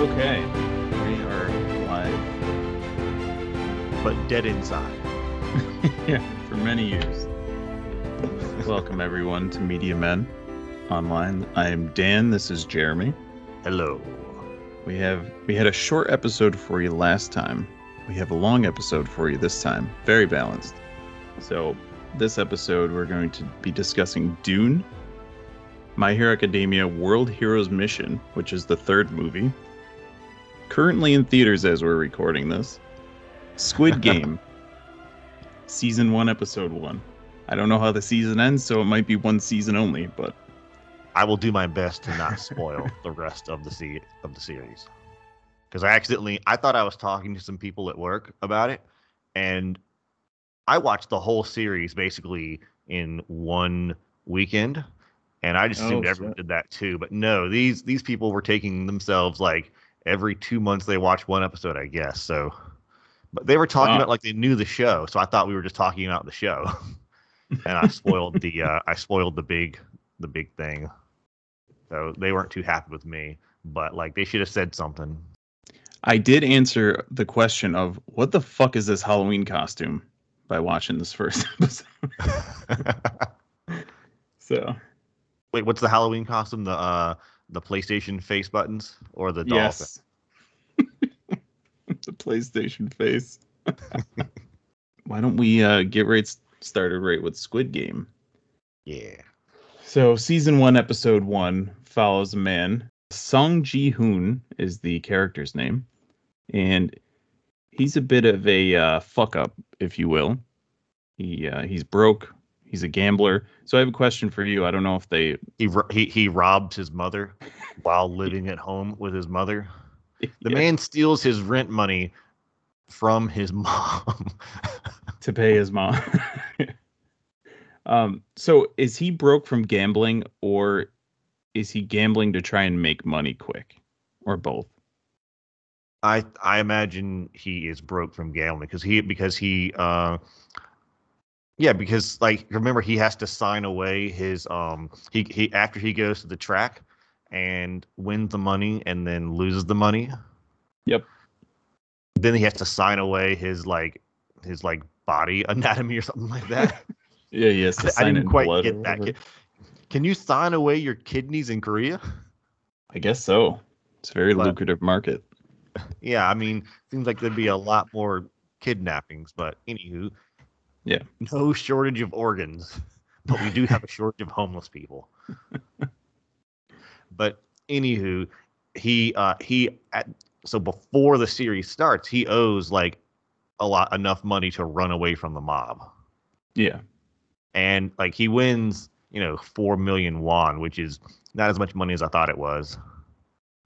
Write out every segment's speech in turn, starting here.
Okay, we are live. but dead inside. yeah, for many years. Welcome everyone to Media Men Online. I am Dan. This is Jeremy. Hello. We have we had a short episode for you last time. We have a long episode for you this time. Very balanced. So this episode we're going to be discussing Dune, My Hero Academia World Heroes Mission, which is the third movie. Currently in theaters as we're recording this. Squid Game. season 1 episode 1. I don't know how the season ends, so it might be one season only, but I will do my best to not spoil the rest of the se- of the series. Because I accidentally, I thought I was talking to some people at work about it, and I watched the whole series basically in one weekend, and I just assumed Oh, everyone shit. did that too. But no, these these people were taking themselves like every two months they watch one episode, I guess. So, but they were talking Wow. about like they knew the show, so I thought we were just talking about the show, and I spoiled the uh, I spoiled the big the big thing. So they weren't too happy with me, but like they should have said something. I did answer the question of what the fuck is this Halloween costume by watching this first episode. so Wait, what's the Halloween costume? The uh the PlayStation face buttons or the dolphin? yes, the PlayStation face. Why don't we uh, get right started right with Squid Game? Yeah. So season one, episode one follows a man. Song Ji Hoon is the character's name, and he's a bit of a uh, fuck up, if you will. He uh, he's broke. He's a gambler. So I have a question for you. I don't know if they. He he he robbed his mother while living at home with his mother. The Yeah, man steals his rent money from his mom. to pay his mom. um. So is he broke from gambling, or is he gambling to try and make money quick, or both? I I imagine he is broke from gambling because he because he uh yeah because like remember he has to sign away his um he he after he goes to the track and wins the money and then loses the money. Yep. Then he has to sign away his like his like body anatomy or something like that. Yeah. Yes. I didn't quite get that. Can, can you sign away your kidneys in Korea? I guess so. It's a very But- lucrative market. Yeah, I mean, seems like there'd be a lot more kidnappings, but anywho, Yeah. no shortage of organs, but we do have a shortage of homeless people. but anywho, he uh he at, so before the series starts, he owes like a lot enough money to run away from the mob, Yeah. and like he wins, you know, four million won, which is not as much money as I thought it was.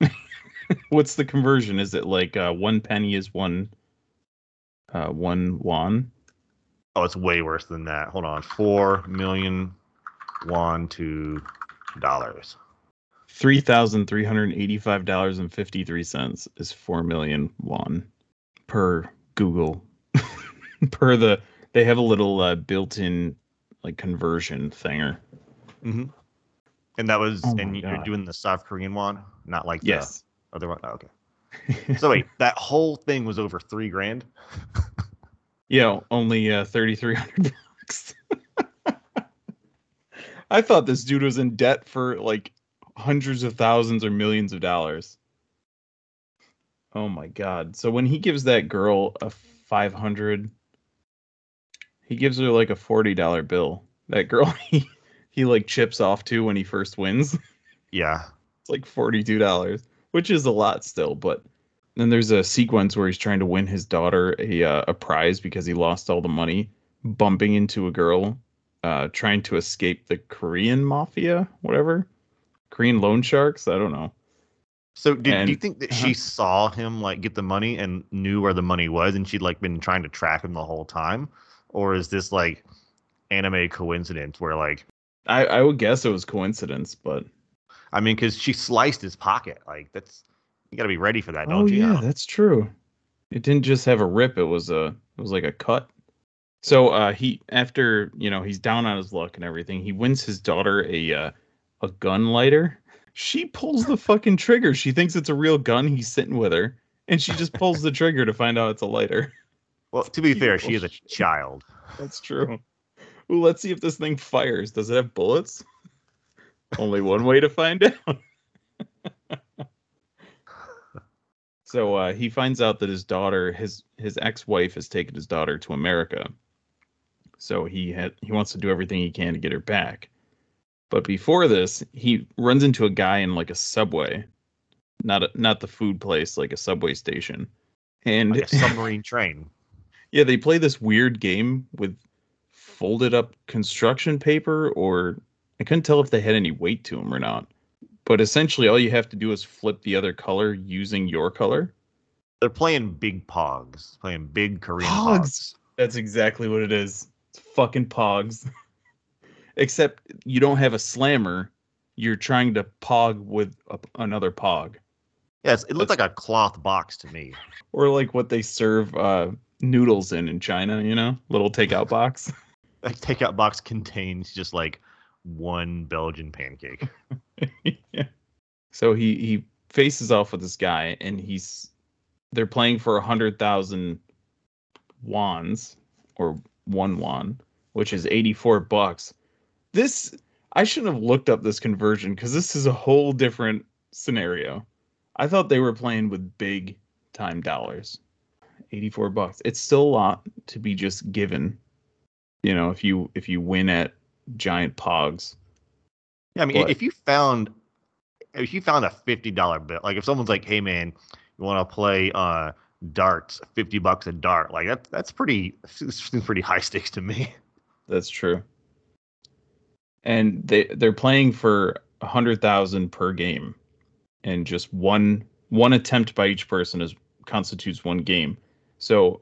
What's the conversion? Is it like uh, one penny is one uh, one won? Oh, it's way worse than that. Hold on. Four million won to dollars. Three thousand three hundred eighty-five dollars and fifty-three cents is four million won per Google. per the they have a little uh, built-in like conversion thinger. Mm-hmm. And that was, Oh and you're God. doing the South Korean one, not like Yes. the other one. Oh, okay. So wait, that whole thing was over three grand. yeah, only uh, thirty-three hundred bucks. I thought this dude was in debt for like hundreds of thousands or millions of dollars. Oh my god. So when he gives that girl a 500 he gives her like a $40 bill. That girl he he like chips off to when he first wins. Yeah. It's like $42, which is a lot still, but then there's a sequence where he's trying to win his daughter a uh, a prize because he lost all the money bumping into a girl uh trying to escape the Korean mafia, whatever. Korean loan sharks, I don't know. So did, do you think that uh-huh. she saw him like get the money and knew where the money was, and she'd like been trying to track him the whole time, or is this like anime coincidence where like I I would guess it was coincidence, but I mean, because she sliced his pocket, like that's you got to be ready for that, don't oh you? yeah, that's true. It didn't just have a rip; it was a it was like a cut. So uh, he after you know he's down on his luck and everything, he wins his daughter a uh, a gun lighter, she pulls the fucking trigger. She thinks it's a real gun. He's sitting with her, and she just pulls the trigger to find out it's a lighter. Well, to be fair, she is a child. That's true. Well, let's see if this thing fires. Does it have bullets? Only one way to find out. So uh, he finds out that his daughter, his his ex-wife, has taken his daughter to America. So he had he wants to do everything he can to get her back. But before this, he runs into a guy in like a subway, not a, not the food place, like a subway station, and Like a submarine train. yeah, they play this weird game with folded up construction paper, or I couldn't tell if they had any weight to them or not. But essentially, all you have to do is flip the other color using your color. They're playing big pogs, playing big Korean Pogs. pogs. That's exactly what it is. It's fucking pogs. Except you don't have a slammer. You're trying to pog with a, another pog, Yes, it looked like a cloth box to me. or like what they serve uh, noodles in in China. You know, little takeout box. That takeout box contains just like one Belgian pancake. yeah. So he he faces off with this guy, and he's they're playing for a hundred thousand wands or one won, which is eighty four bucks. This I shouldn't have looked up this conversion because this is a whole different scenario. I thought they were playing with big time dollars. 84 bucks. It's still a lot to be just given. You know, if you if you win at giant pogs. Yeah, I mean, But- if you found if you found a fifty dollar bill, like if someone's like, "Hey, man, you want to play uh darts? Fifty bucks a dart." Like that that's pretty seems pretty high stakes to me. That's true. And they they're playing for a hundred thousand per game, and just one one attempt by each person is constitutes one game. So,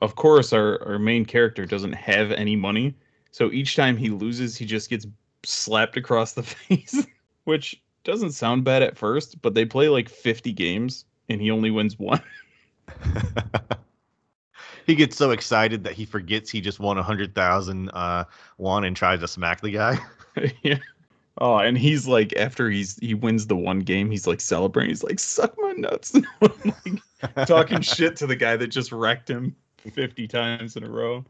of course, our our main character doesn't have any money. So each time he loses, he just gets slapped across the face, which doesn't sound bad at first. But they play like fifty games, and he only wins one. he gets so excited that he forgets he just won a hundred thousand uh won and tries to smack the guy. yeah. Oh, and he's like, after he's he wins the one game, he's like celebrating. He's like, "Suck my nuts!" like, talking shit to the guy that just wrecked him fifty times in a row.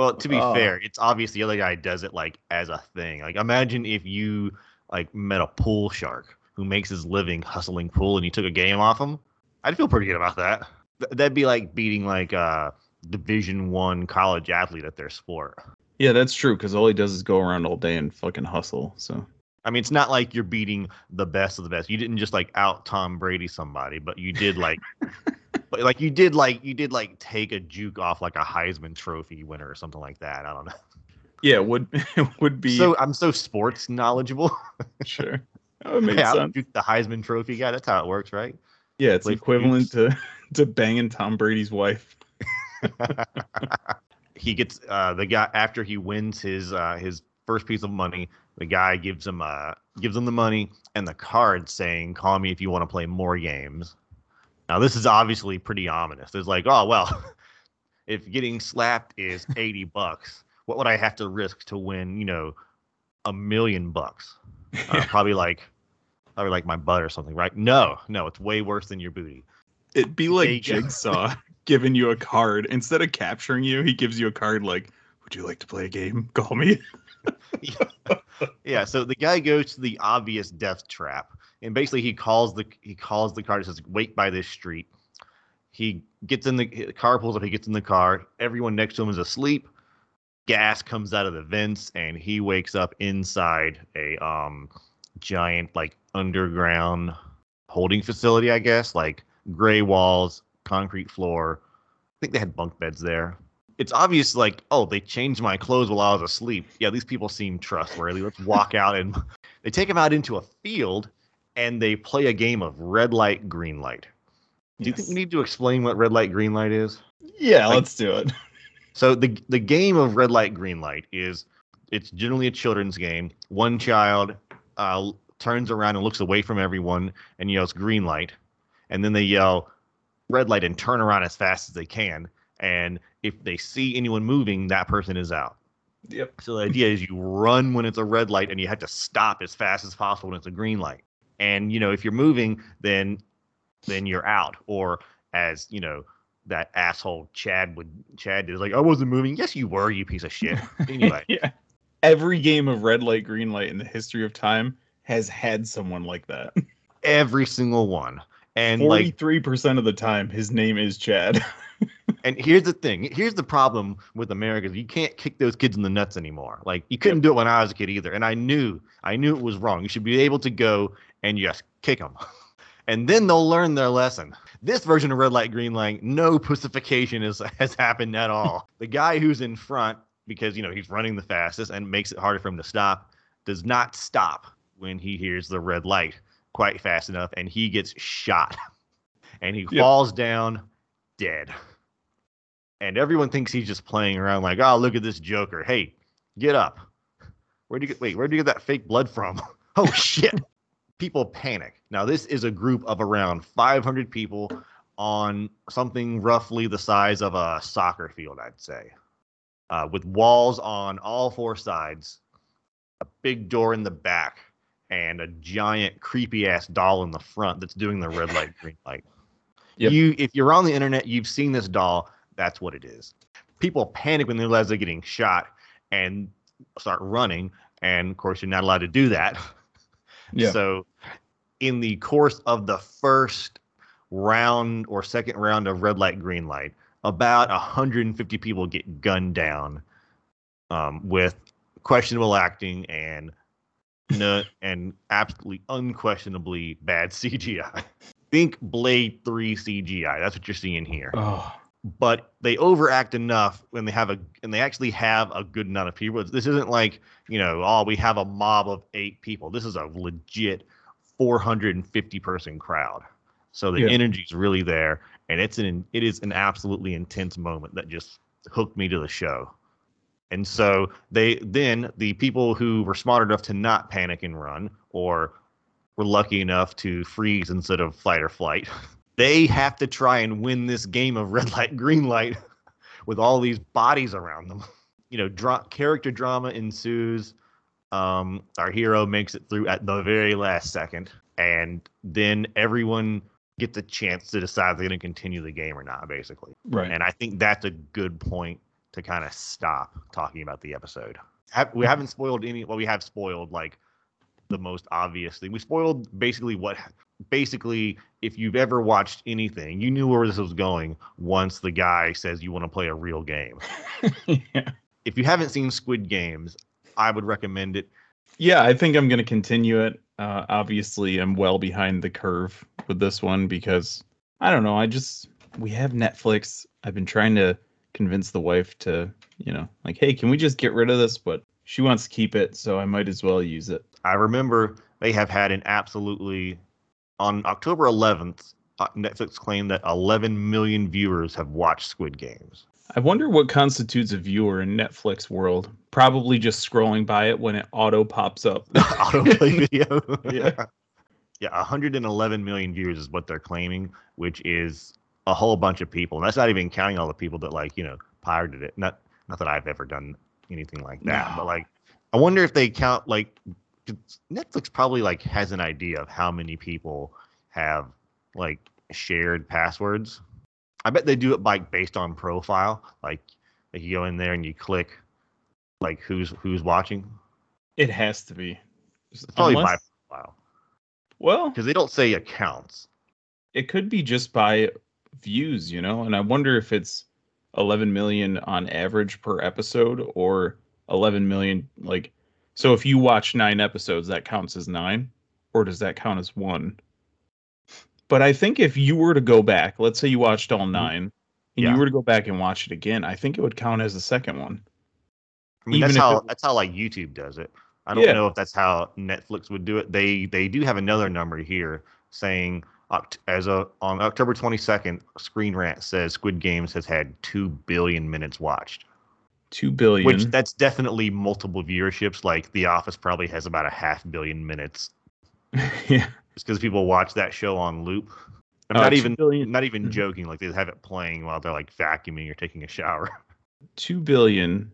Well, to be Oh. fair, it's obvious the other guy does it like as a thing. Like imagine if you like met a pool shark who makes his living hustling pool and you took a game off him. I'd feel pretty good about that. Th- that'd be like beating like a division 1 college athlete at their sport. Yeah, that's true. Because all he does is go around all day and fucking hustle. So I mean, it's not like you're beating the best of the best. You didn't just like out Tom Brady somebody, but you did like but like you did like you did like take a juke off like a Heisman trophy winner or something like that. I don't know. yeah, it would it would be So I'm so sports knowledgeable. sure. That would make I'll sense. juke the Heisman Trophy guy. That's how it works, right? Yeah, it's play equivalent to to banging Tom Brady's wife. he gets uh, the guy after he wins his uh, his first piece of money. The guy gives him uh, gives him the money and the card saying, "Call me if you want to play more games." Now this is obviously pretty ominous. It's like, oh well, if getting slapped is eighty bucks, what would I have to risk to win? You know, a million bucks? Uh, probably like probably like my butt or something, right? No, no, it's way worse than your booty. It'd be like. Jigsaw giving you a card instead of capturing you. He gives you a card like, "Would you like to play a game? Call me." yeah so the guy goes to the obvious death trap and basically he calls the he calls the car and says wait by this street. He gets in the, the car pulls up he gets in the car everyone next to him is asleep gas comes out of the vents and he wakes up inside a um giant like underground holding facility i guess like gray walls concrete floor. I think they had bunk beds there it's obvious like oh they changed my clothes while i was asleep. Yeah these people seem trustworthy. Let's walk out and they take him out into a field and they play a game of red light green light. Do you think we need to explain what red light green light is? Yeah, Like- let's do it. so the the game of red light green light is it's generally a children's game. One child uh, turns around and looks away from everyone and yells green light. And then they yell red light and turn around as fast as they can and if they see anyone moving that person is out Yep. so the idea is you run when it's a red light and you have to stop as fast as possible when it's a green light And you know, if you're moving, then then you're out. Or as you know, that asshole Chad would Chad is like, I wasn't moving. Yes, you were, you piece of shit. Anyway, yeah. Every game of red light, green light in the history of time has had someone like that. every single one. And like Forty-three percent of the time, his name is Chad. And here's the thing. Here's the problem with America. You can't kick those kids in the nuts anymore. Like you couldn't do it when I was a kid either. And I knew, I knew it was wrong. You should be able to go and just kick them, and then they'll learn their lesson. This version of red light, green light, no pussification is, has happened at all. the guy who's in front, because you know he's running the fastest and makes it harder for him to stop, does not stop when he hears the red light quite fast enough, and he gets shot, and he Yep. falls down dead and everyone thinks he's just playing around like oh look at this joker. Hey get up. Where'd you get wait where'd you get that fake blood from? Oh shit. People panic. Now this is a group of around 500 people on something roughly the size of a soccer field i'd say uh, with walls on all four sides a big door in the back and a giant creepy ass doll in the front that's doing the red light green light. Yep. you if you're on the internet you've seen this doll that's what it is. People panic when they realize they're getting shot and start running and of course you're not allowed to do that. Yeah. so in the course of the first round or second round of red light green light about 150 people get gunned down um, with questionable acting and no, and absolutely unquestionably bad cgi think blade 3 cgi that's what you're seeing here. Oh, but they overact enough when they have a and they actually have a good amount of people. This isn't like you know, oh, we have a mob of eight people. This is a legit 450 person crowd. So the Yeah. energy is really there, and it's an it is an absolutely intense moment that just hooked me to the show. And so they then the people who were smart enough to not panic and run, or were lucky enough to freeze instead of fight or flight, they have to try and win this game of red light, green light with all these bodies around them. You know, dra- character drama ensues. Um, our hero makes it through at the very last second, and then everyone gets a chance to decide if they're going to continue the game or not, basically. right. And I think that's a good point to kind of stop talking about the episode. We haven't spoiled any. Well, we have spoiled like the most obvious thing. We spoiled basically what, basically, if you've ever watched anything, you knew where this was going once the guy says you want to play a real game. yeah. If you haven't seen Squid Games, I would recommend it. Yeah, I think I'm going to continue it. Uh, obviously, I'm well behind the curve with this one because I don't know. I just we have Netflix. I've been trying to convince the wife to, you know, like, hey, can we just get rid of this? But she wants to keep it, so I might as well use it. I remember they have had an absolutely on October 11th. uh, Netflix claimed that 11 million viewers have watched Squid Games. I wonder what constitutes a viewer in Netflix world. Probably just scrolling by it when it auto pops up. autoplay video. Yeah. yeah, 111 million views is what they're claiming, which is a whole bunch of people. And that's not even counting all the people that like, you know, pirated it. Not not that I've ever done anything like that, but like I wonder if they count like Netflix probably like has an idea of how many people have like shared passwords. I bet they do it by based on profile. Like like you go in there and you click like who's who's watching. It has to be. It's probably Unless- by profile. well, because they don't say accounts. it could be just by views, you know, and I wonder if it's 11 million on average per episode or 11 million like so if you watch 9 episodes that counts as 9 or does that count as 1? But I think if you were to go back, let's say you watched all mm-hmm. 9 and Yeah. you were to go back and watch it again, I think it would count as the second one. I mean, Even that's how that's how like YouTube does it. I don't Yeah. know if that's how Netflix would do it. They they do have another number here saying as a on October 22nd, Screen Rant says Squid Games has had two billion minutes watched, 2 billion. which that's definitely multiple viewerships. Like The Office probably has about a half billion minutes, yeah. just because people watch that show on loop. I'm Uh, not even billion- not even Mhm. joking. Like they have it playing while they're like vacuuming or taking a shower. 2 billion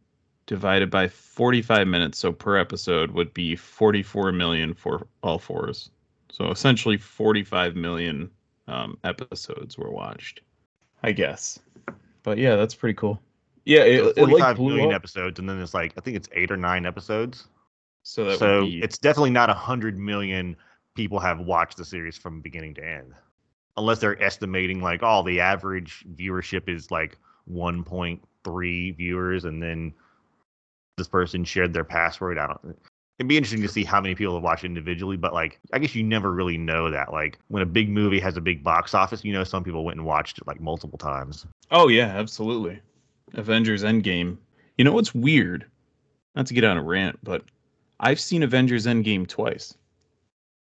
divided by 45 minutes so per episode would be 44 million for all fours So essentially, 45 million um, episodes were watched. I guess. But yeah, that's pretty cool. Yeah, it, So it like 45 million episodes, and then it's like I think it's eight or nine episodes. So that so be it's definitely not a hundred million people have watched the series from beginning to end, unless they're estimating like, oh, the average viewership is like 1.3 viewers, and then this person shared their password. I don't. It'd be interesting to see how many people have watched individually, but like, I guess you never really know that. Like, when a big movie has a big box office, you know, some people went and watched it like multiple times. Oh yeah, absolutely. Avengers Endgame. You know what's weird? Not to get on a rant, but I've seen Avengers Endgame twice.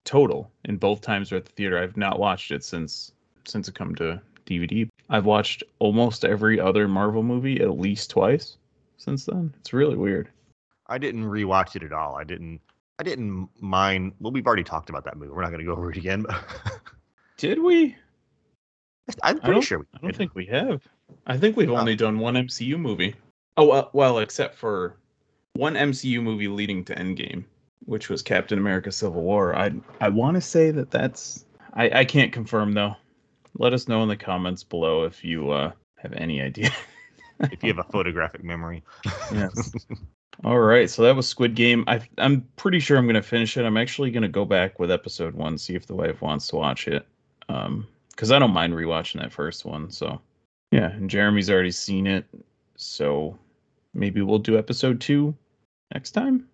Total. And both times were at the theater. I've not watched it since since it come to DVD. I've watched almost every other Marvel movie at least twice since then. It's really weird. I didn't rewatch it at all. I didn't. I didn't mind. Well, we've already talked about that movie. We're not going to go over it again. But Did we? I'm pretty don't- sure we I don't think we have. I think we've Uh, only done one MCU movie. Oh well, well, except for one MCU movie leading to Endgame, which was Captain America: Civil War. I I want to say that that's. I I can't confirm though. Let us know in the comments below if you uh, have any idea. if you have a photographic memory. yes. All right, so that was Squid Game. I I'm pretty sure I'm gonna finish it. I'm actually gonna go back with episode one, see if the wife wants to watch it. Um, because I don't mind rewatching that first one. So yeah, and Jeremy's already seen it, so maybe we'll do episode two next time.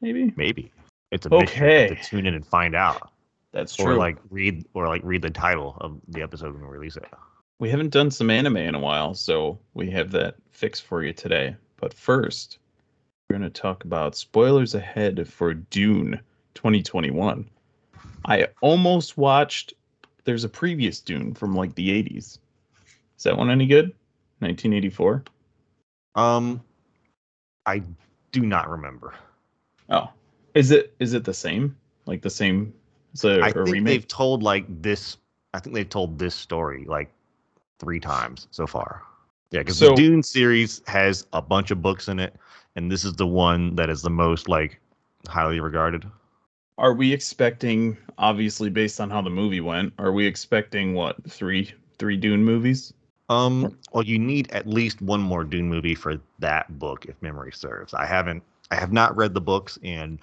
Maybe Maybe it's a Okay. to tune in and find out, that's true. or like read, or like read the title of the episode when we release it. we haven't done some anime in a while, so we have that fixed for you today. But first, we're going to talk about spoilers ahead for Dune 2021. I almost watched, there's a previous Dune from like the 80s. Is that one any good? 1984? Um, I do not remember. Oh, is it is it the same? Like the same? It's a, I a think remake. they've told like this. I think they've told this story like three times so far. Yeah, because So- the Dune series has a bunch of books in it, and this is the one that is the most like highly regarded. Are we expecting, obviously based on how the movie went, are we expecting what three three Dune movies? Um, well, you need at least one more Dune movie for that book, if memory serves. I haven't, I have not read the books in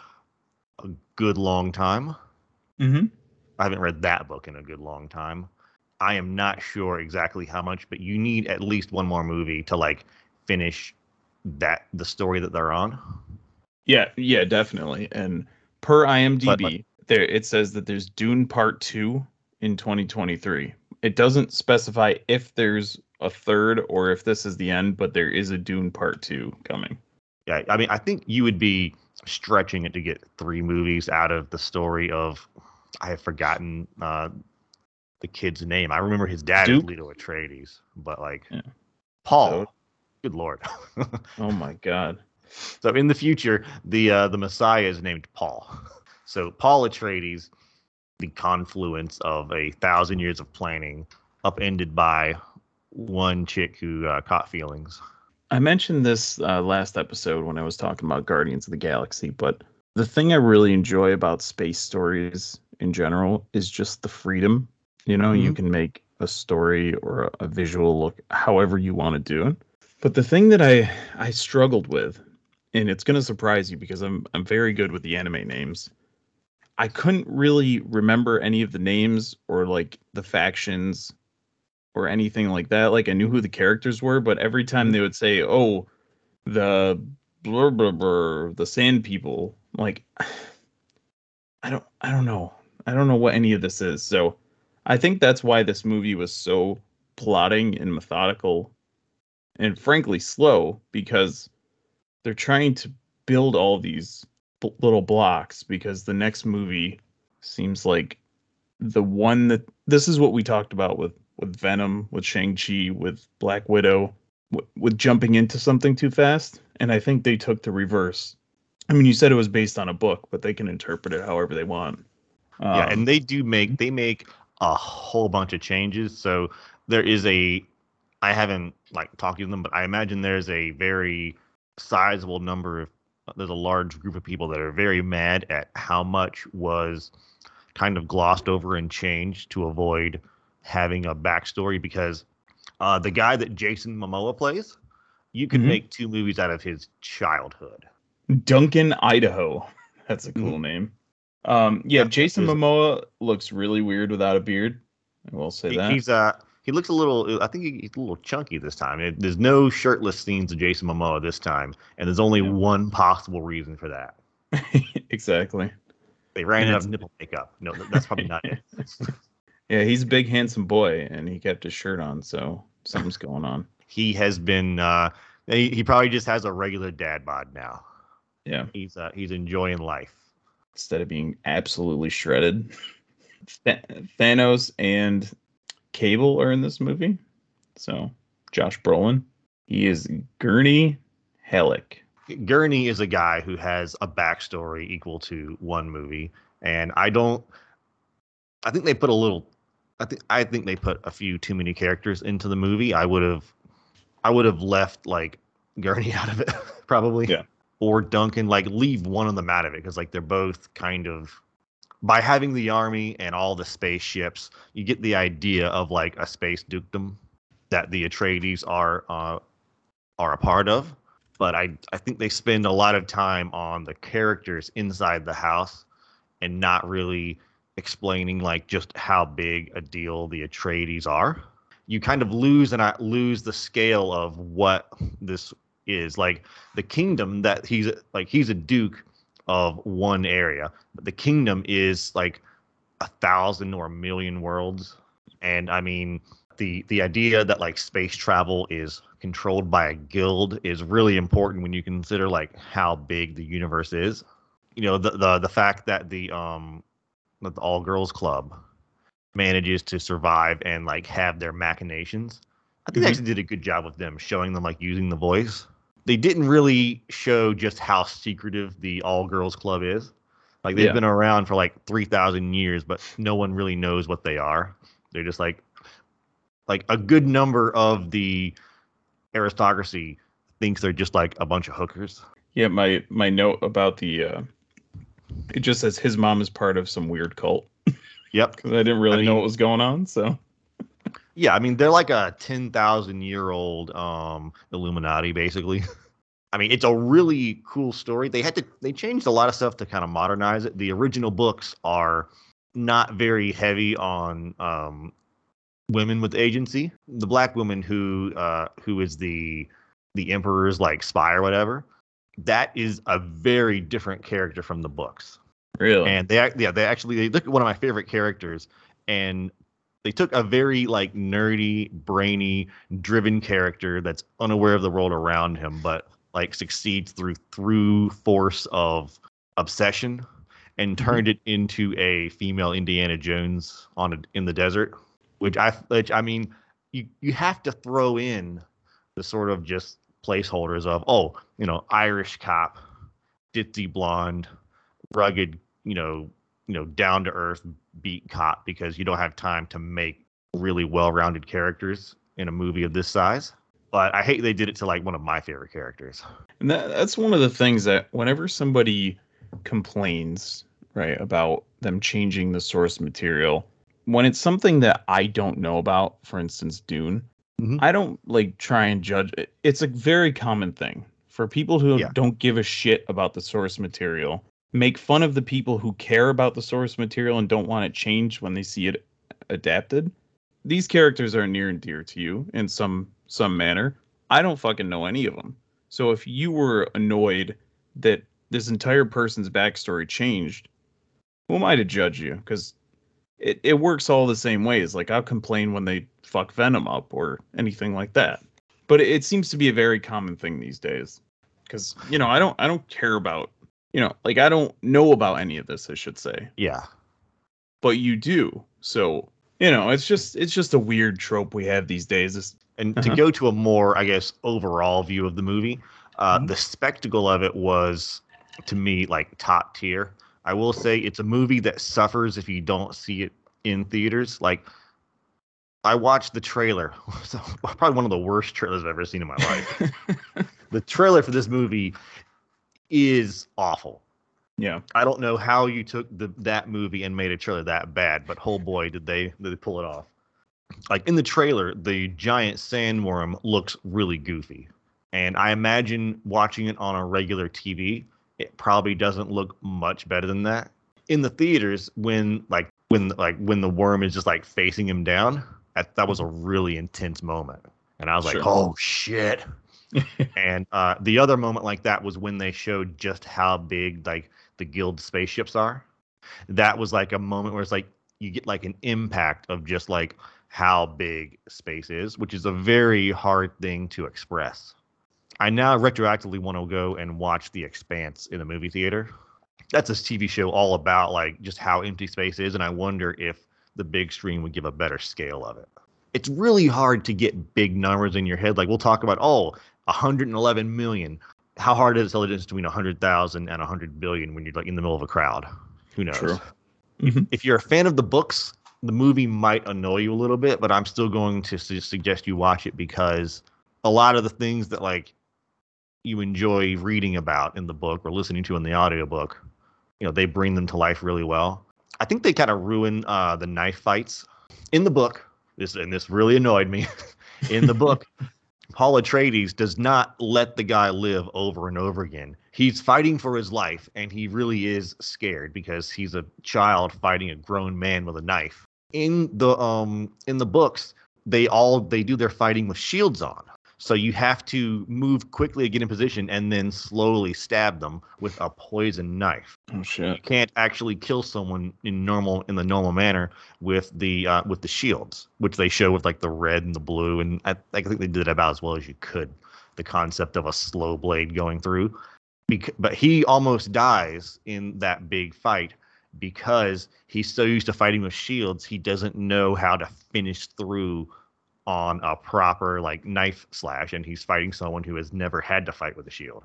a good long time. Mm-hmm. I haven't read that book in a good long time. I am not sure exactly how much, but you need at least one more movie to like finish that the story that they're on. Yeah, yeah, definitely. And per IMDb, But, like- there it says that there's Dune Part Two in 2023. It doesn't specify if there's a third or if this is the end, but there is a Dune Part Two coming. Yeah, I mean, I think you would be stretching it to get three movies out of the story of. I have forgotten uh, the kid's name. I remember his dad is Duke? Leto Atreides, but like Yeah. Paul. So- good lord. Oh my god. so in the future, the uh, the Messiah is named Paul. So Paul Atreides, the confluence of a thousand years of planning, upended by one chick who uh, caught feelings. I mentioned this uh, last episode when I was talking about Guardians of the Galaxy, but the thing I really enjoy about space stories in general is just the freedom. You know, you Mhm. can make a story or a, a visual look however you want to do it. But the thing that I I struggled with, and it's going to surprise you because I'm I'm very good with the anime names. I couldn't really remember any of the names or like the factions or anything like that. Like I knew who the characters were, but every time they would say, "Oh, the blah blah blah, the Sand People," like I don't, I don't know, I don't know what any of this is. So I think that's why this movie was so plotting and methodical, and frankly slow because they're trying to build all these little blocks because the next movie seems like the one that this is what we talked about with with Venom, with Shang-Chi, with Black Widow, w- with jumping into something too fast. And I think they took the reverse. I mean, you said it was based on a book, but they can interpret it however they want. yeah, Um, and they do make they make a whole bunch of changes. So there is a I haven't like talked to them, but I imagine there's a very sizable number of there's a large group of people that are very mad at how much was kind of glossed over and changed to avoid having a backstory because uh, the guy that Jason Momoa plays, you could Mhm. make two movies out of his childhood. Duncan, Idaho. That's a cool Mhm. name. Um, yeah, Jason Momoa looks really weird without a beard. I will say that. he's uh he looks a little. I think he- he's a little chunky this time. It- there's no shirtless scenes of Jason Momoa this time, and there's only Yeah. one possible reason for that. exactly. They ran out of nipple makeup. No, that's probably not it. Yeah, he's a big, handsome boy, and he kept his shirt on, so something's going on. He has been. uh he, he probably just has a regular dad bod now. Yeah, He's uh, he's enjoying life. instead of being absolutely shredded. Th- Thanos and Cable are in this movie. So, Josh Brolin. He is Gurney Halleck. Gurney is a guy who has a backstory equal to one movie, and I don't. I think they put a little. I think I think they put a few too many characters into the movie. I would have, I would have left like Gurney out of it probably. Yeah. Or Duncan, like leave one of them out of it because like they're both kind of. By having the army and all the spaceships, you get the idea of like a space dukedom that the Atreides are uh, are a part of but I I think they spend a lot of time on the characters inside the house and not really explaining like just how big a deal the Atreides are. You kind of lose and I lose the scale of what this is like the kingdom that he's like he's a duke of one area, but the kingdom is like a thousand or a million worlds. And I mean, the the idea that like space travel is controlled by a guild is really important when you consider like how big the universe is. You know, the the the fact that the um that the all girls club manages to survive and like have their machinations. I think Mhm. they actually did a good job with them showing them like using the voice. They didn't really show just how secretive the all girls club is. Like they've Yeah. been around for like 3000 years but no one really knows what they are. They're just like like a good number of the aristocracy thinks they're just like a bunch of hookers. Yeah, my my note about the uh it just says his mom is part of some weird cult Yep. because I didn't really know mean- what was going on. So Yeah, I mean they're like a 10,000 year old um Illuminati basically. I mean, it's a really cool story. They had to they changed a lot of stuff to kind of modernize it. The original books are not very heavy on um women with agency. The black woman who uh who is the the emperor's like spy or whatever, that is a very different character from the books. really, and they yeah they actually they look at one of my favorite characters and they took a very like nerdy brainy driven character that's unaware of the world around him but like succeeds through through force of obsession and mm-hmm. turned it into a female indiana jones on a, in the desert which i which i mean you you have to throw in the sort of just placeholders of oh you know irish cop ditzy blonde rugged, you know, you know, down to earth beat cop because you don't have time to make really well-rounded characters in a movie of this size. But I hate they did it to like one of my favorite characters. and that, that's one of the things that whenever somebody complains right about them changing the source material, when it's something that I don't know about, for instance, Dune, Mhm. I don't like try and judge it. It's a very common thing for people who Yeah. don't give a shit about the source material. Make fun of the people who care about the source material and don't want it changed when they see it adapted. These characters are near and dear to you in some some manner. I don't fucking know any of them. So if you were annoyed that this entire person's backstory changed, who am I to judge you? Because it, it works all the same ways. Like I'll complain when they fuck Venom up or anything like that. But it, it seems to be a very common thing these days. Because you know, I don't I don't care about you know, like I don't know about any of this, I should say. Yeah. But you do. So, you know, it's just it's just a weird trope we have these days. It's, And Uh-huh. to go to a more, I guess, overall view of the movie, uh, Mhm. the spectacle of it was, to me, like top tier. I will say it's a movie that suffers if you don't see it in theaters. Like, I watched the trailer, probably one of the worst trailers I've ever seen in my life. the trailer for this movie is awful. Yeah. I don't know how you took the that movie and made a trailer that bad, but oh boy, did they did they pull it off. Like in the trailer, the giant sandworm looks really goofy. And I imagine watching it on a regular TV, it probably doesn't look much better than that. In the theaters, when like when like when the worm is just like facing him down, that, that was a really intense moment. And I was like, oh shit. and uh, the other moment like that was when they showed just how big like the guild spaceships are. That was like a moment where it's like you get like an impact of just like how big space is, which is a very hard thing to express. I now retroactively want to go and watch The Expanse in the movie theater. That's a TV show all about like just how empty space is, and I wonder if the big screen would give a better scale of it. It's really hard to get big numbers in your head. Like we'll talk about, oh, 111 million. How hard is it to tell the between 100,000 and 100 billion when you're like in the middle of a crowd? Who knows? True. If, Mhm. if you're a fan of the books, the movie might annoy you a little bit, but I'm still going to su- suggest you watch it because a lot of the things that like you enjoy reading about in the book or listening to in the audiobook, you know, they bring them to life really well. I think they kind of ruin uh, the knife fights in the book. This and this really annoyed me. in the book, Paul Atreides does not let the guy live over and over again. He's fighting for his life, and he really is scared because he's a child fighting a grown man with a knife. In the um in the books, they all they do their fighting with shields on. So you have to move quickly to get in position and then slowly stab them with a poison knife. Oh you can't actually kill someone in normal in the normal manner with the uh, with the shields, which they show with like the red and the blue, and I, I think they did it about as well as you could. The concept of a slow blade going through, Bec- but he almost dies in that big fight because he's so used to fighting with shields, he doesn't know how to finish through on a proper like knife slash, and he's fighting someone who has never had to fight with a shield.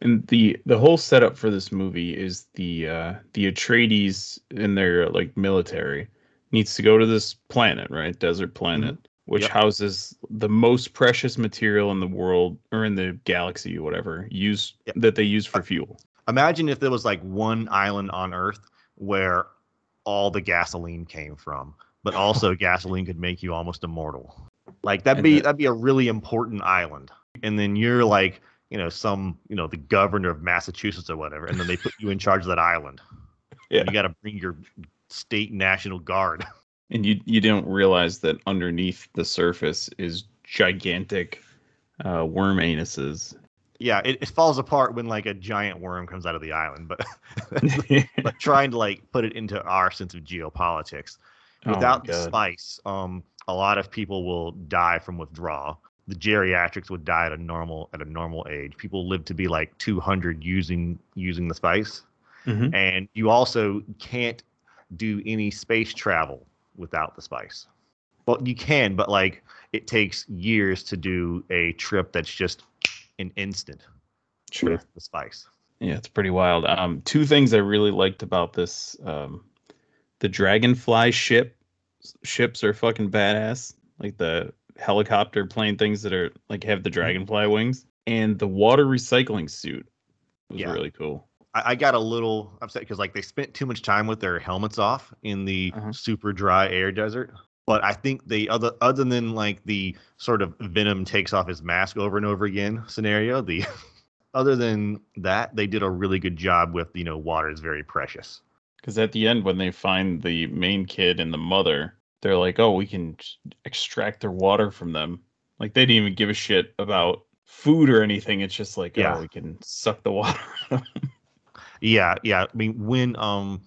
And the the whole setup for this movie is the uh the Atreides in their like military needs to go to this planet, right? Desert planet, which Yep. houses the most precious material in the world or in the galaxy, whatever, use Yep. that they use for fuel. imagine if there was like one island on earth where all the gasoline came from but also gasoline could make you almost immortal like that'd be that'd be a really important island and then you're like you know some you know the governor of massachusetts or whatever and then they put you in charge of that island Yeah. you got to bring your state national guard And you you don't realize that underneath the surface is gigantic uh worm anuses. yeah it, it falls apart when like a giant worm comes out of the island but but trying to like put it into our sense of geopolitics Oh without the spice, um, a lot of people will die from withdrawal. The geriatrics would die at a normal at a normal age. People live to be like 200 using using the spice, Mhm. and you also can't do any space travel without the spice. Well, you can, but like it takes years to do a trip that's just an instant Sure. with the spice. Yeah, it's pretty wild. Um, two things I really liked about this: um, the dragonfly ship ships are fucking badass, like the helicopter plane things that are like have the dragonfly wings, and the water recycling suit was Yeah. really cool. I, I got a little upset because like they spent too much time with their helmets off in the Uh-huh. super dry air desert. But I think the other other than like the sort of Venom takes off his mask over and over again scenario, the other than that, they did a really good job with you know water is very precious. Because at the end, when they find the main kid and the mother, they're like, "Oh, we can extract their water from them." Like they didn't even give a shit about food or anything. It's just like, Yeah. "Oh, we can suck the water." out of 'em." Yeah, yeah. I mean, when um,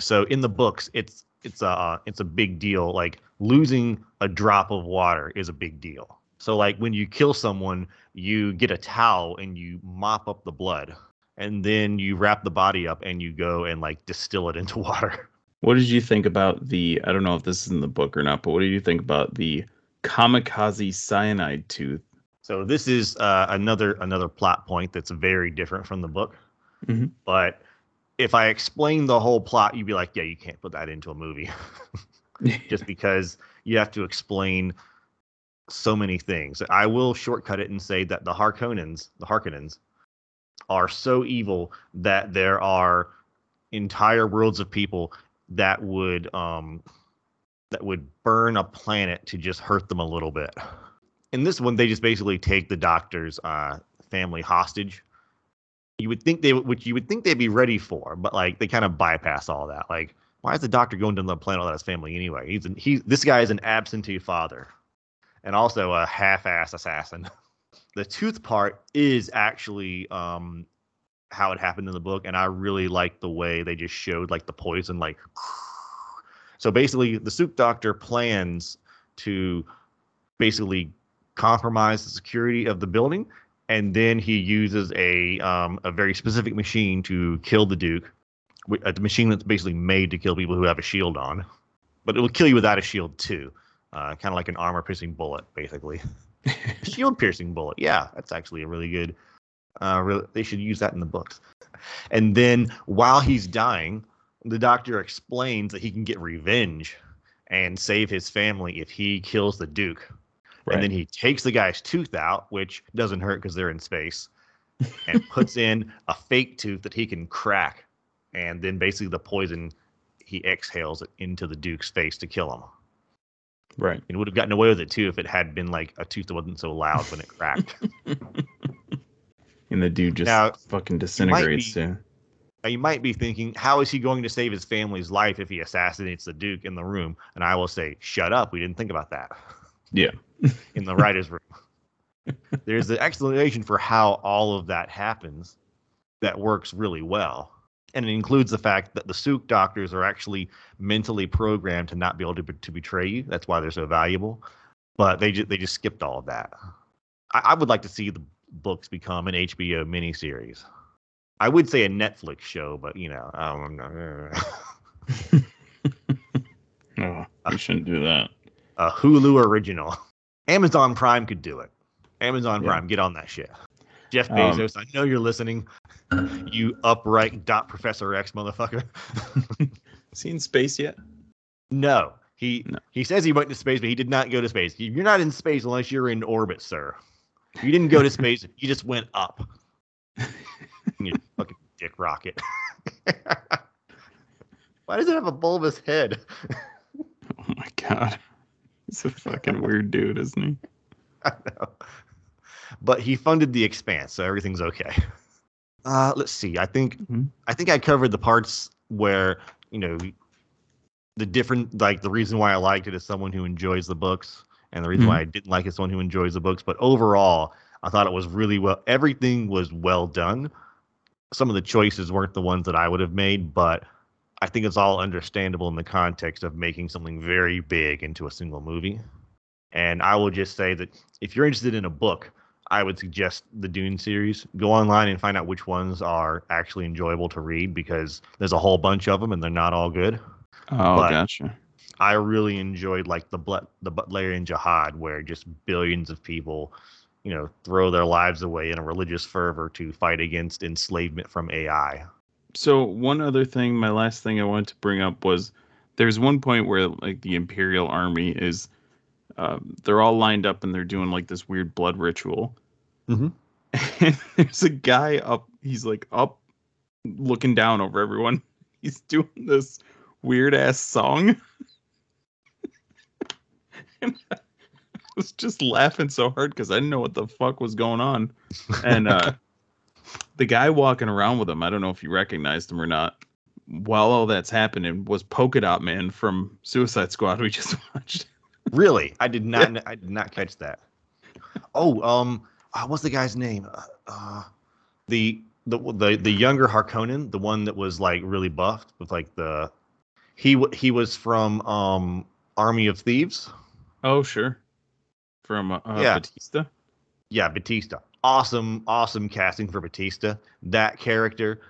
so in the books, it's it's a it's a big deal. Like losing a drop of water is a big deal. So like when you kill someone, you get a towel and you mop up the blood, and then you wrap the body up and you go and like distill it into water. What did you think about the? I don't know if this is in the book or not, but what did you think about the kamikaze cyanide tooth? So this is uh, another another plot point that's very different from the book. Mhm. But if I explain the whole plot, you'd be like, yeah, you can't put that into a movie. just because you have to explain so many things. I will shortcut it and say that the Harkonnens, the Harkonnens, are so evil that there are entire worlds of people that would um that would burn a planet to just hurt them a little bit. In this one, they just basically take the doctor's uh, family hostage. You would think they which you would think they'd be ready for, but like they kind of bypass all that. Like, why is the doctor going to the planet without his family anyway? He's an, he this guy is an absentee father, and also a half-ass assassin. the tooth part is actually um, how it happened in the book, and I really like the way they just showed like the poison, like. So basically, the Suk Doctor plans to basically compromise the security of the building, and then he uses a um, a very specific machine to kill the Duke, a machine that's basically made to kill people who have a shield on, but it will kill you without a shield too, uh, kind of like an armor piercing bullet, basically. shield piercing bullet, yeah, that's actually a really good. Uh, really, they should use that in the books. And then while he's dying, the doctor explains that he can get revenge and save his family if he kills the Duke. Right. And then he takes the guy's tooth out, which doesn't hurt because they're in space, and puts in a fake tooth that he can crack. And then basically the poison he exhales it into the Duke's face to kill him. Right. And would have gotten away with it too if it had been like a tooth that wasn't so loud when it cracked. and the dude just now, fucking disintegrates too. Now you might be thinking, how is he going to save his family's life if he assassinates the Duke in the room? And I will say, shut up. We didn't think about that. Yeah. in the writer's room. There's an explanation for how all of that happens that works really well. And it includes the fact that the Suk doctors are actually mentally programmed to not be able to, to betray you. That's why they're so valuable. But they, ju- they just skipped all of that. I, I would like to see the books become an HBO miniseries. I would say a Netflix show, but you know, um, oh, you shouldn't do that. A Hulu original. Amazon Prime could do it. Amazon Prime, get on that shit. Jeff um, Bezos, um, I know you're listening. You upright dot Professor X motherfucker. seen space yet? No. He no. he says he went to space, but he did not go to space. You're not in space unless you're in orbit, sir. You didn't go to space. You just went up. you fucking dick rocket. Why does it have a bulbous head? oh my god. He's a fucking weird dude, isn't he? I know. But he funded the expanse, so everything's okay. Uh, let's see. I think mm-hmm. I think I covered the parts where, you know, the different like the reason why I liked it is someone who enjoys the books and the reason mm-hmm. why I didn't like it is someone who enjoys the books. But overall, I thought it was really well everything was well done. Some of the choices weren't the ones that I would have made, but I think it's all understandable in the context of making something very big into a single movie. And I will just say that if you're interested in a book, I would suggest the Dune series. Go online and find out which ones are actually enjoyable to read because there's a whole bunch of them and they're not all good. Oh, but gotcha. I really enjoyed like the the Butlerian Jihad, where just billions of people, you know, throw their lives away in a religious fervor to fight against enslavement from AI so one other thing, my last thing I wanted to bring up was there's one point where like the Imperial Army is, uh, they're all lined up and they're doing like this weird blood ritual. Mm-hmm. And there's a guy up, he's like up, looking down over everyone. He's doing this weird ass song. and I was just laughing so hard because I didn't know what the fuck was going on. And uh the guy walking around with him, I don't know if you recognized him or not. While all that's happening, was Polka Dot Man from Suicide Squad. We just watched. really, I did not. Yeah. I did not catch that. Oh, um, uh, what's the guy's name? Uh, uh, the the the the younger Harkonnen, the one that was like really buffed with like the he he was from um Army of Thieves. Oh sure, from uh, yeah. Bautista. Yeah, Bautista awesome, awesome casting for Bautista. That character,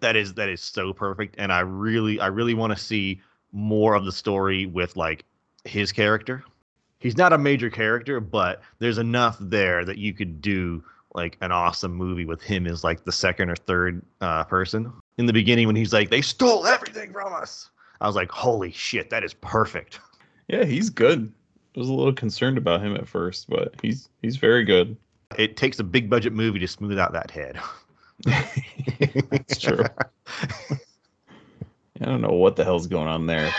that is that is so perfect, and I really, I really want to see more of the story with like his character. He's not a major character, but there's enough there that you could do like an awesome movie with him as like the second or third uh, person. In the beginning, when he's like, "They stole everything from us," I was like, "Holy shit, that is perfect." Yeah, he's good. I was a little concerned about him at first, but he's he's very good. It takes a big budget movie to smooth out that head. That's true. I don't know what the hell's going on there.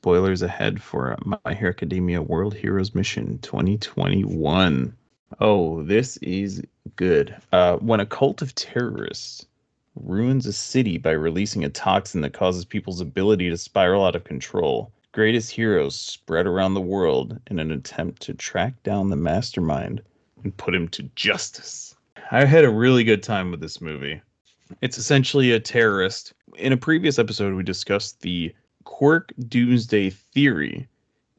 Spoilers ahead for My Hero Academia World Heroes Mission 2021. Oh, this is good. Uh, when a cult of terrorists ruins a city by releasing a toxin that causes people's ability to spiral out of control, greatest heroes spread around the world in an attempt to track down the mastermind and put him to justice. I had a really good time with this movie. It's essentially a terrorist. In a previous episode, we discussed the Quirk Doomsday Theory,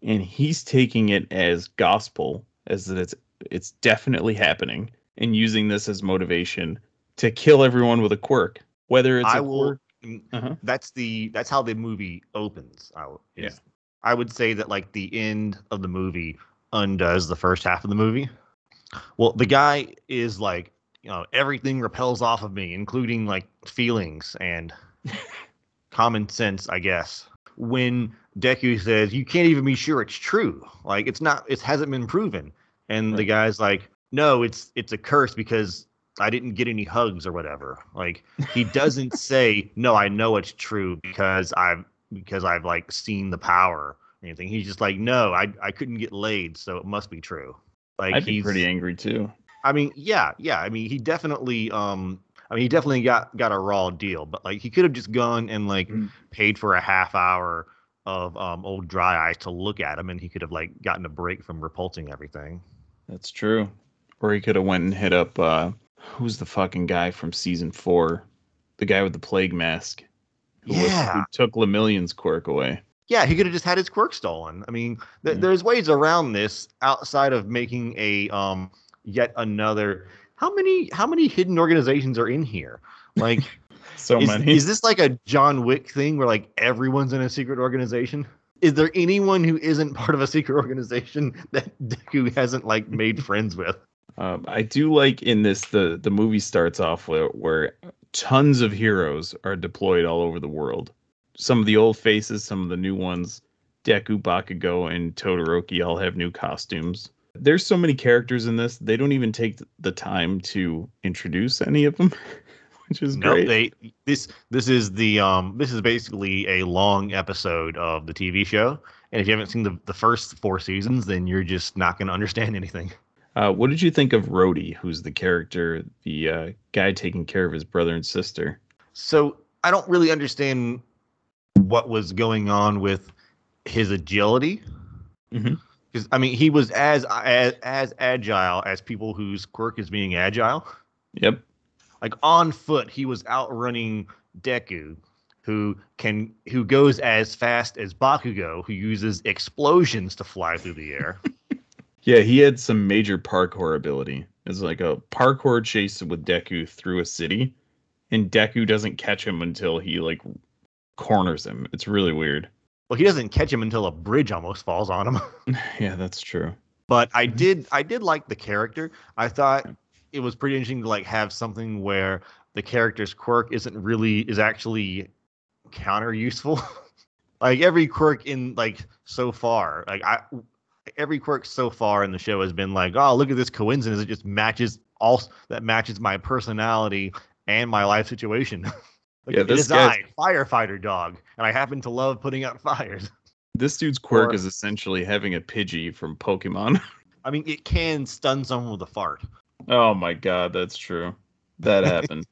and he's taking it as gospel, as that it's it's definitely happening, and using this as motivation to kill everyone with a quirk. Whether it's I a will. quirk, Uh-huh. That's the that's how the movie opens. I, w- Yeah. I would say that like the end of the movie undoes the first half of the movie. Well, the guy is like, you know, everything repels off of me, including like feelings and common sense, I guess. When Deku says, "You can't even be sure it's true. Like it's not. It hasn't been proven." And the guy's like, "No, it's it's a curse because I didn't get any hugs or whatever." Like he doesn't say, "No, I know it's true because I've because I've like seen the power." Or anything. He's just like, "No, I I couldn't get laid, so it must be true." Like I'd he's pretty angry too. I mean, yeah, yeah. I mean, he definitely um I mean, he definitely got got a raw deal, but like he could have just gone and like Mm. paid for a half hour of um old dry ice to look at him and he could have like gotten a break from repulsing everything. That's true. Or he could have went and hit up uh who's the fucking guy from season four? The guy with the plague mask. Who, was- who took Lemillion's quirk away. Yeah, he could have just had his quirk stolen. I mean, th- Yeah. there's ways around this outside of making a um yet another how many how many hidden organizations are in here? Like So is, many. is this like a John Wick thing where like everyone's in a secret organization? Is there anyone who isn't part of a secret organization that Deku hasn't like made friends with? Um, I do like in this the the movie starts off where, where tons of heroes are deployed all over the world. Some of the old faces, some of the new ones. Deku, Bakugo, and Todoroki all have new costumes. There's so many characters in this. They don't even take the time to introduce any of them, which is No, great. they this this is the um this is basically a long episode of the TV show. And if you haven't seen the, the first four seasons, then you're just not gonna understand anything. Uh, what did you think of Rhodey, who's the character, the uh, guy taking care of his brother and sister? So I don't really understand what was going on with his agility. Mhm. Because I mean, he was as, as as agile as people whose quirk is being agile. Yep. Like on foot, he was outrunning Deku, who can who goes as fast as Bakugo, who uses explosions to fly through the air. Yeah, he had some major parkour ability. It's like a parkour chase with Deku through a city, and Deku doesn't catch him until he like corners him. It's really weird. Well, he doesn't catch him until a bridge almost falls on him. yeah, that's true. but I Mhm. did I did like the character. I thought it was pretty interesting to like have something where the character's quirk isn't really is actually counter useful. like every quirk in like so far, like I every quirk so far in the show has been like, oh look at this coincidence. It just matches all that matches my personality and my life situation. Like, Yeah, this is guy's- I, firefighter dog, and I happen to love putting out fires. This dude's quirk Or- is essentially having a Pidgey from Pokemon. I mean, it can stun someone with a fart. oh my god, that's true. That happened.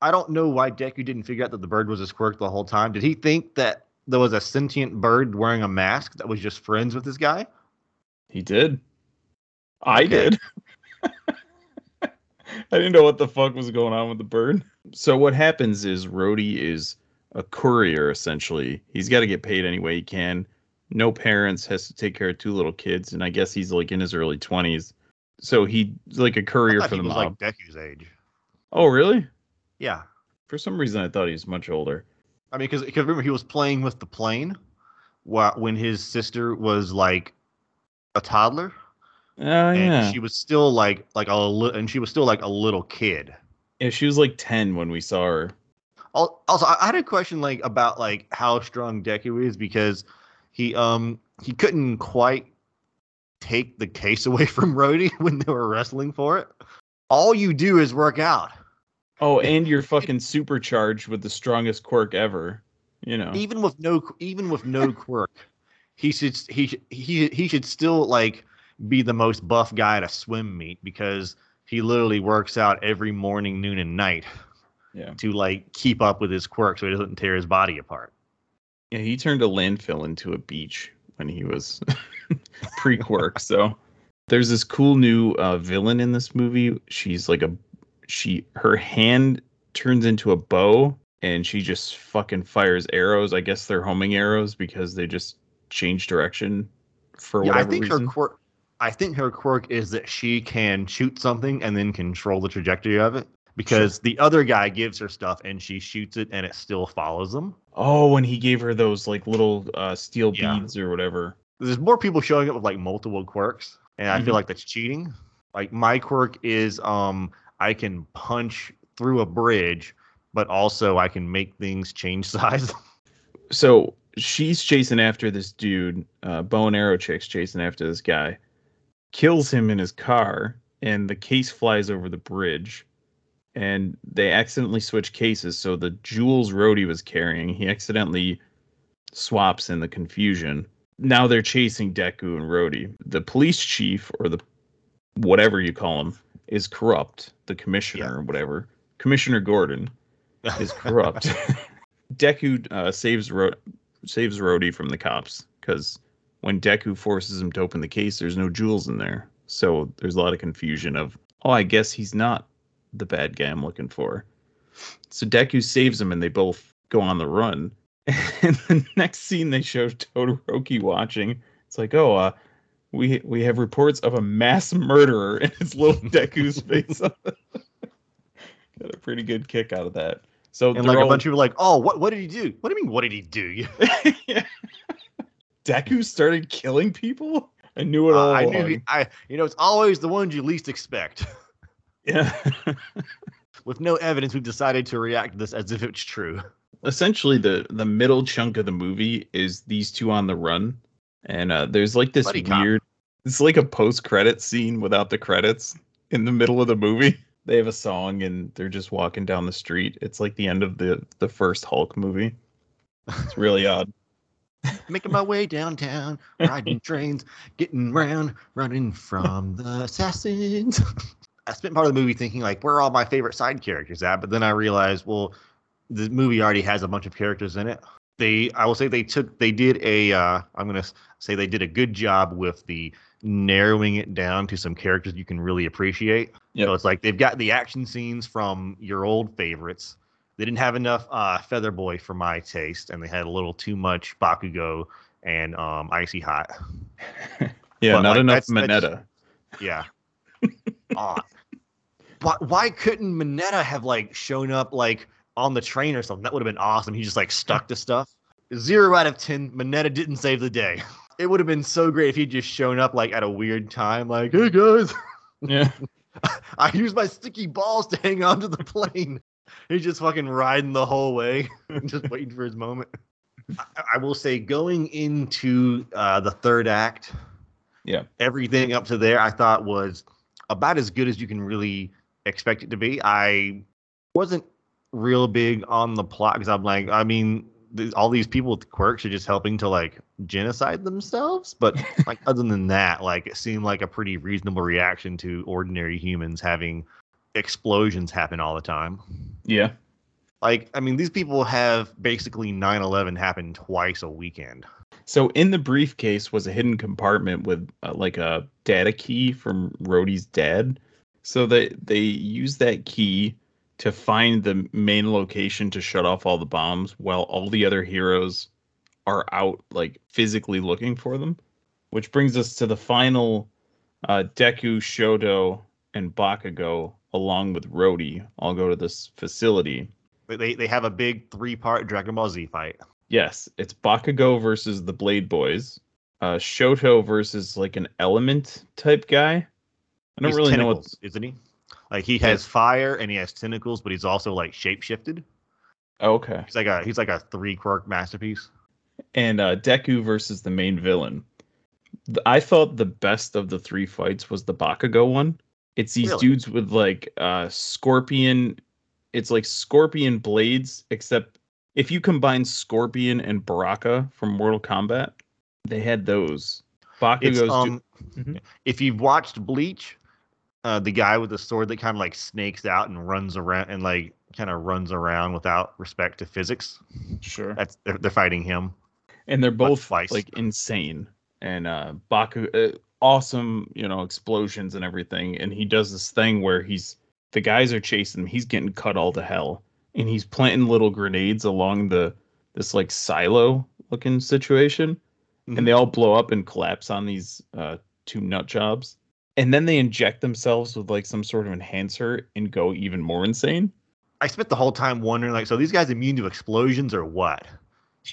I don't know why Deku didn't figure out that the bird was his quirk the whole time. Did he think that there was a sentient bird wearing a mask that was just friends with this guy? he did. I Okay. did. I didn't know what the fuck was going on with the bird. So what happens is Rhodey is a courier essentially. He's got to get paid any way he can. No parents, has to take care of two little kids, and I guess he's like in his early twenties. So he's like a courier for he the was mob. like Deku's age. oh, really? Yeah, For some reason, I thought he was much older. I mean, because remember he was playing with the plane, wh- when his sister was like a toddler, Oh and yeah. she was still like like a li- and she was still like a little kid. Yeah, she was like ten when we saw her. Also, I had a question like about like how strong Deku is because he um he couldn't quite take the case away from Rhodey when they were wrestling for it. All you do is work out. Oh, and you're fucking supercharged with the strongest quirk ever. You know. even with no even with no quirk, he should he he he should still like be the most buff guy at a swim meet because he literally works out every morning, noon, and night Yeah. to like keep up with his quirk so he doesn't tear his body apart. Yeah, he turned a landfill into a beach when he was pre quirk. so there's this cool new uh, villain in this movie. She's like a she her hand turns into a bow and she just fucking fires arrows. I guess they're homing arrows because they just change direction for Yeah, I whatever think reason. her quirk. I think her quirk is that she can shoot something and then control the trajectory of it. Because the other guy gives her stuff and she shoots it and it still follows them. Oh, and he gave her those like little uh, steel Yeah. beads or whatever. There's more people showing up with like multiple quirks, and I Mhm. feel like that's cheating. Like my quirk is um I can punch through a bridge, but also I can make things change size. so she's chasing after this dude, uh, bow and arrow chick's chasing after this guy, kills him in his car, and the case flies over the bridge. And they accidentally switch cases, so the jewels Rhodey was carrying, he accidentally swaps in the confusion. Now they're chasing Deku and Rhodey. The police chief, or the whatever you call him, is corrupt. The commissioner Yeah. or whatever, Commissioner Gordon is corrupt. Deku uh, saves Ro- saves Rhodey from the cops because when Deku forces him to open the case, there's no jewels in there. So there's a lot of confusion of, oh, I guess he's not the bad guy I'm looking for. So Deku saves him, and they both go on the run. And the next scene, they show Todoroki watching. It's like, oh, uh, we we have reports of a mass murderer, and it's little Deku's face. Got a pretty good kick out of that. So and like a bunch of people are like, oh, what what did he do? What do you mean? What did he do? yeah. Deku started killing people. I knew it Uh, all. I knew along. he, I you know it's always the ones you least expect. Yeah. With no evidence, we've decided to react to this as if it's true. Essentially, the the middle chunk of the movie is these two on the run, and uh, there's like this Buddy cop. weird. It's like a post credit scene without the credits in the middle of the movie. They have a song and they're just walking down the street. It's like the end of the the first Hulk movie. It's really odd. Making my way downtown, riding trains, getting round, running from the assassins. I spent part of the movie thinking like, where are all my favorite side characters at? But then I realized, well, the movie already has a bunch of characters in it. They, I will say, they took, they did a, uh, I'm gonna say they did a good job with the narrowing it down to some characters you can really appreciate. Yep. So it's like they've got the action scenes from your old favorites. They didn't have enough uh, Feather Boy for my taste, and they had a little too much Bakugo and um, Icy Hot. Yeah, But, not like, enough that's- that's- Yeah. Aw. why, why couldn't Mineta have like shown up like on the train or something? That would have been awesome. He just like stuck to stuff. Zero out of ten. Mineta didn't save the day. It would have been so great if he'd just shown up like at a weird time, like, hey guys, Yeah. I used my sticky balls to hang onto the plane. He's just fucking riding the whole way, just waiting for his moment. I, I will say, going into uh, the third act, Yeah. everything up to there I thought was about as good as you can really expect it to be. I wasn't real big on the plot because I'm like, I mean, th- all these people with quirks are just helping to like genocide themselves. But like, other than that, like, it seemed like a pretty reasonable reaction to ordinary humans having explosions happen all the time. Yeah. Like, I mean, these people have basically 9 11 happen twice a weekend. So in the briefcase was a hidden compartment with uh, like a data key from Rhodey's dad. So they they use that key to find the main location to shut off all the bombs while all the other heroes are out like physically looking for them. Which brings us to the final uh, Deku, Shoto, and Bakugo along with Rhodey all go to this facility They- They, have a big three part Dragon Ball Z fight. Yes, it's Bakugo versus the Blade Boys. Uh Shoto versus like an element type guy. I don't He's really know what isn't he? Like he has fire and he has tentacles, but he's also like shapeshifted. oh, okay. He's like a he's like a three quirk masterpiece. And uh Deku versus the main villain. I thought the best of the three fights was the Bakugo one. It's these Really? dudes with like uh scorpion it's like Scorpion blades, except if you combine Scorpion and Baraka from Mortal Kombat, they had those. Bakugo's It's, do- um, Mhm. if you've watched Bleach, uh, the guy with the sword that kind of like snakes out and runs around and like kind of runs around without respect to physics. sure. That's they're, they're fighting him. and they're both like insane and uh baku uh, awesome you know explosions and everything and he does this thing where he's the guys are chasing him he's getting cut all to hell and he's planting little grenades along the this like silo looking situation Mhm. and they all blow up and collapse on these uh two nut jobs and then they inject themselves with like some sort of enhancer and go even more insane I spent the whole time wondering, like, so these guys immune to explosions or what?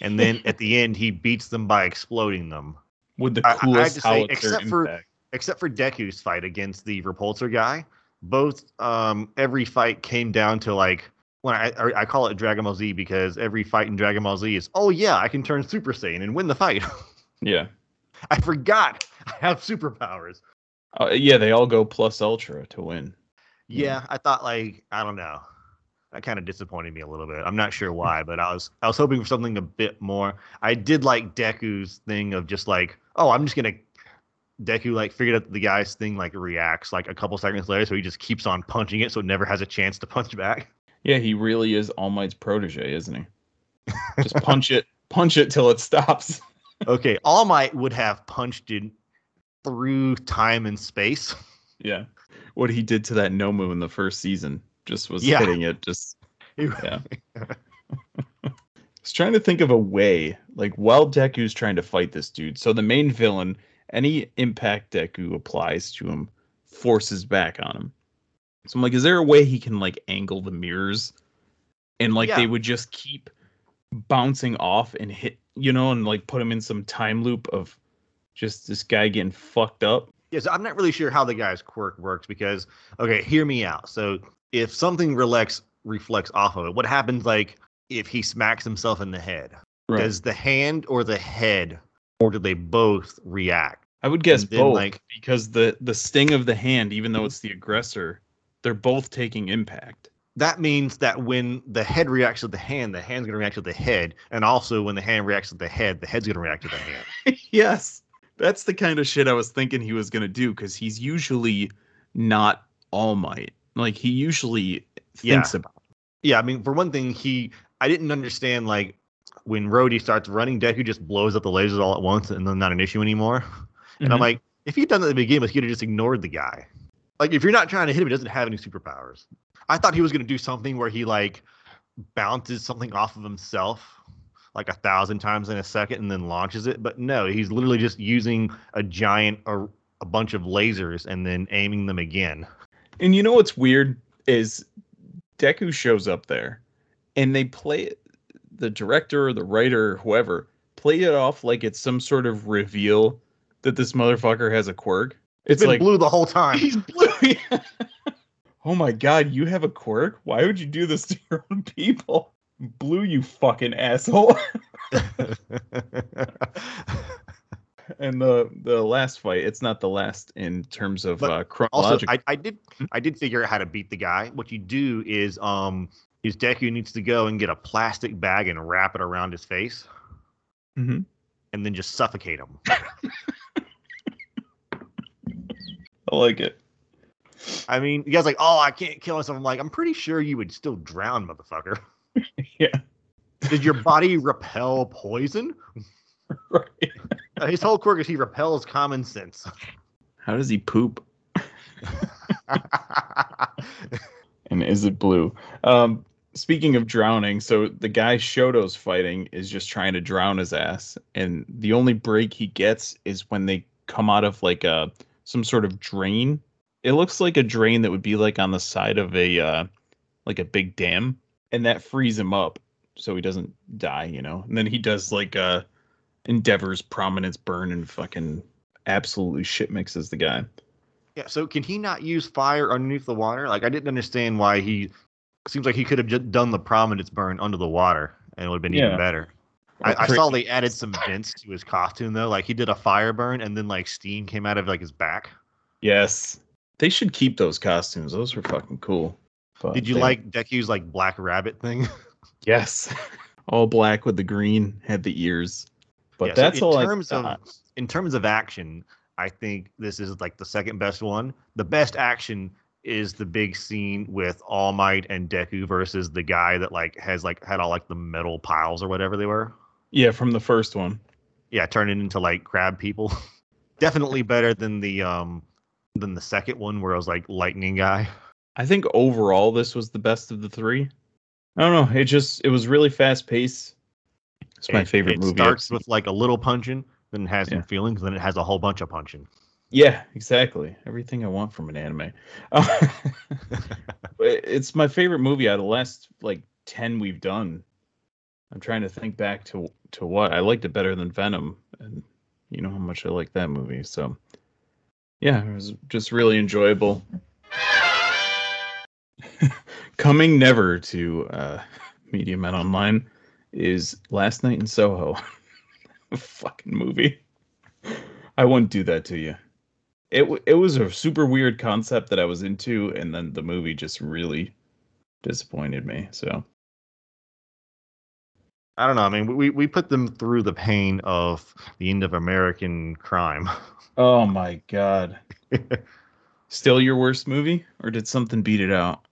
And then at the end, he beats them by exploding them. With the I- I- I say, except for- impact. Except for Deku's fight against the repulsor guy, both um every fight came down to like when I I I call it Dragon Ball Z because every fight in Dragon Ball Z is oh yeah I can turn Super Saiyan and win the fight. yeah I forgot I have superpowers. uh, yeah they all go plus ultra to win Yeah. Yeah, I thought like I don't know. That kind of disappointed me a little bit. I'm not sure why, but I was I was hoping for something a bit more. I did like Deku's thing of just like, oh, I'm just gonna Deku like figured out the guy's thing like reacts like a couple seconds later, so he just keeps on punching it, so it never has a chance to punch back. Yeah, he really is All Might's protege, isn't he? Just punch it, punch it till it stops. Okay, All Might would have punched it through time and space. Yeah. What he did to that Nomu in the first season just was Yeah. hitting it just Yeah. I was trying to think of a way, like while Deku's trying to fight this dude. So the main villain, any impact Deku applies to him, forces back on him. So I'm like, is there a way he can like angle the mirrors, and like Yeah. they would just keep bouncing off and hit, you know, and like put him in some time loop of just this guy getting fucked up. Yes, I'm not really sure how the guy's quirk works because okay, hear me out. So if something reflects reflects off of it, what happens like if he smacks himself in the head? Does the hand or the head or do they both react? I would guess then, both like- because the the sting of the hand, even though it's the aggressor, they're both taking impact. That means that when the head reacts to the hand, the hand's gonna react to the head, and also when the hand reacts to the head, the head's gonna react to the hand. yes, that's the kind of shit I was thinking he was gonna do because he's usually not All Might. Like he usually thinks Yeah. about. Yeah, I mean, for one thing, he I didn't understand like when Rhodey starts running, Deku just blows up the lasers all at once, and then not an issue anymore. And I'm Mhm. like, if he'd done that at the beginning, he'd have just ignored the guy. Like, if you're not trying to hit him, he doesn't have any superpowers. I thought he was gonna do something where he like bounces something off of himself like a thousand times in a second and then launches it. But no, he's literally just using a giant or a bunch of lasers and then aiming them again. And you know what's weird is Deku shows up there and they play it, the director or the writer or whoever play it off like it's some sort of reveal that this motherfucker has a quirk. It's like blue the whole time. he's blue. oh my god, you have a quirk? Why would you do this to your own people? Blue, you fucking asshole. and the the last fight, it's not the last in terms of But uh also. I, I did I did figure out how to beat the guy. What you do is um is Deku needs to go and get a plastic bag and wrap it around his face Mhm. and then just suffocate him. I like it. I mean, you guys like, oh, I can't kill myself. I'm like, I'm pretty sure you would still drown, motherfucker. Yeah. Did your body repel poison? Right. Uh, His whole quirk is he repels common sense. How does he poop? And is it blue? Um, speaking of drowning, so the guy Shoto's fighting is just trying to drown his ass, and the only break he gets is when they come out of like a some sort of drain. It looks like a drain that would be like on the side of a uh, like a big dam, and that frees him up so he doesn't die, you know. And then he does like uh Endeavor's prominence burn and fucking absolutely shit mixes the guy. yeah, so can he not use fire underneath the water? Like, I didn't understand why he seems like he could have just done the prominence burn under the water and it would have been Yeah. even better. I, I saw they added some vents to his costume though. Like he did a fire burn and then like steam came out of like his back. Yes. They should keep those costumes. Those were fucking cool. But Did you they- like Deku's like Black Rabbit thing? Yes, all black with the green, had the ears. But Yeah, so that's in all terms I of in terms of action, I think this is like the second best one. The best action is the big scene with All Might and Deku versus the guy that like has like had all like the metal piles or whatever they were. yeah from the first one. Yeah, turning into like crab people. Definitely better than the um than the second one where it was like lightning guy. I think overall this was the best of the three. I don't know. It just it was really fast paced. It's my It- favorite it movie. I've starts with like a little punching, then it has some Yeah. feelings, then it has a whole bunch of punching. Yeah, exactly. Everything I want from an anime. It's my favorite movie out of the last like 10 we've done. I'm trying to think back to to what. I liked it better than Venom and you know how much I like that movie. So yeah, it was just really enjoyable. Coming never to uh Media Men Online is Last Night in Soho. Fucking movie. I wouldn't do that to you it it was a super weird concept that I was into, and then the movie just really disappointed me. So I don't know. I mean, we we put them through the pain of the end of American crime. oh my god, still your worst movie, or did something beat it out?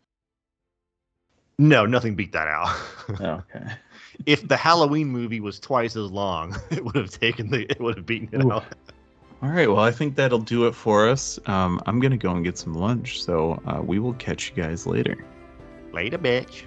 no, nothing beat that out. Oh, okay, if the Halloween movie was twice as long, it would have taken the it would have beaten it Ooh. out. All right. Well, I think that'll do it for us. Um, I'm gonna go and get some lunch, so uh, we will catch you guys later. Later, bitch.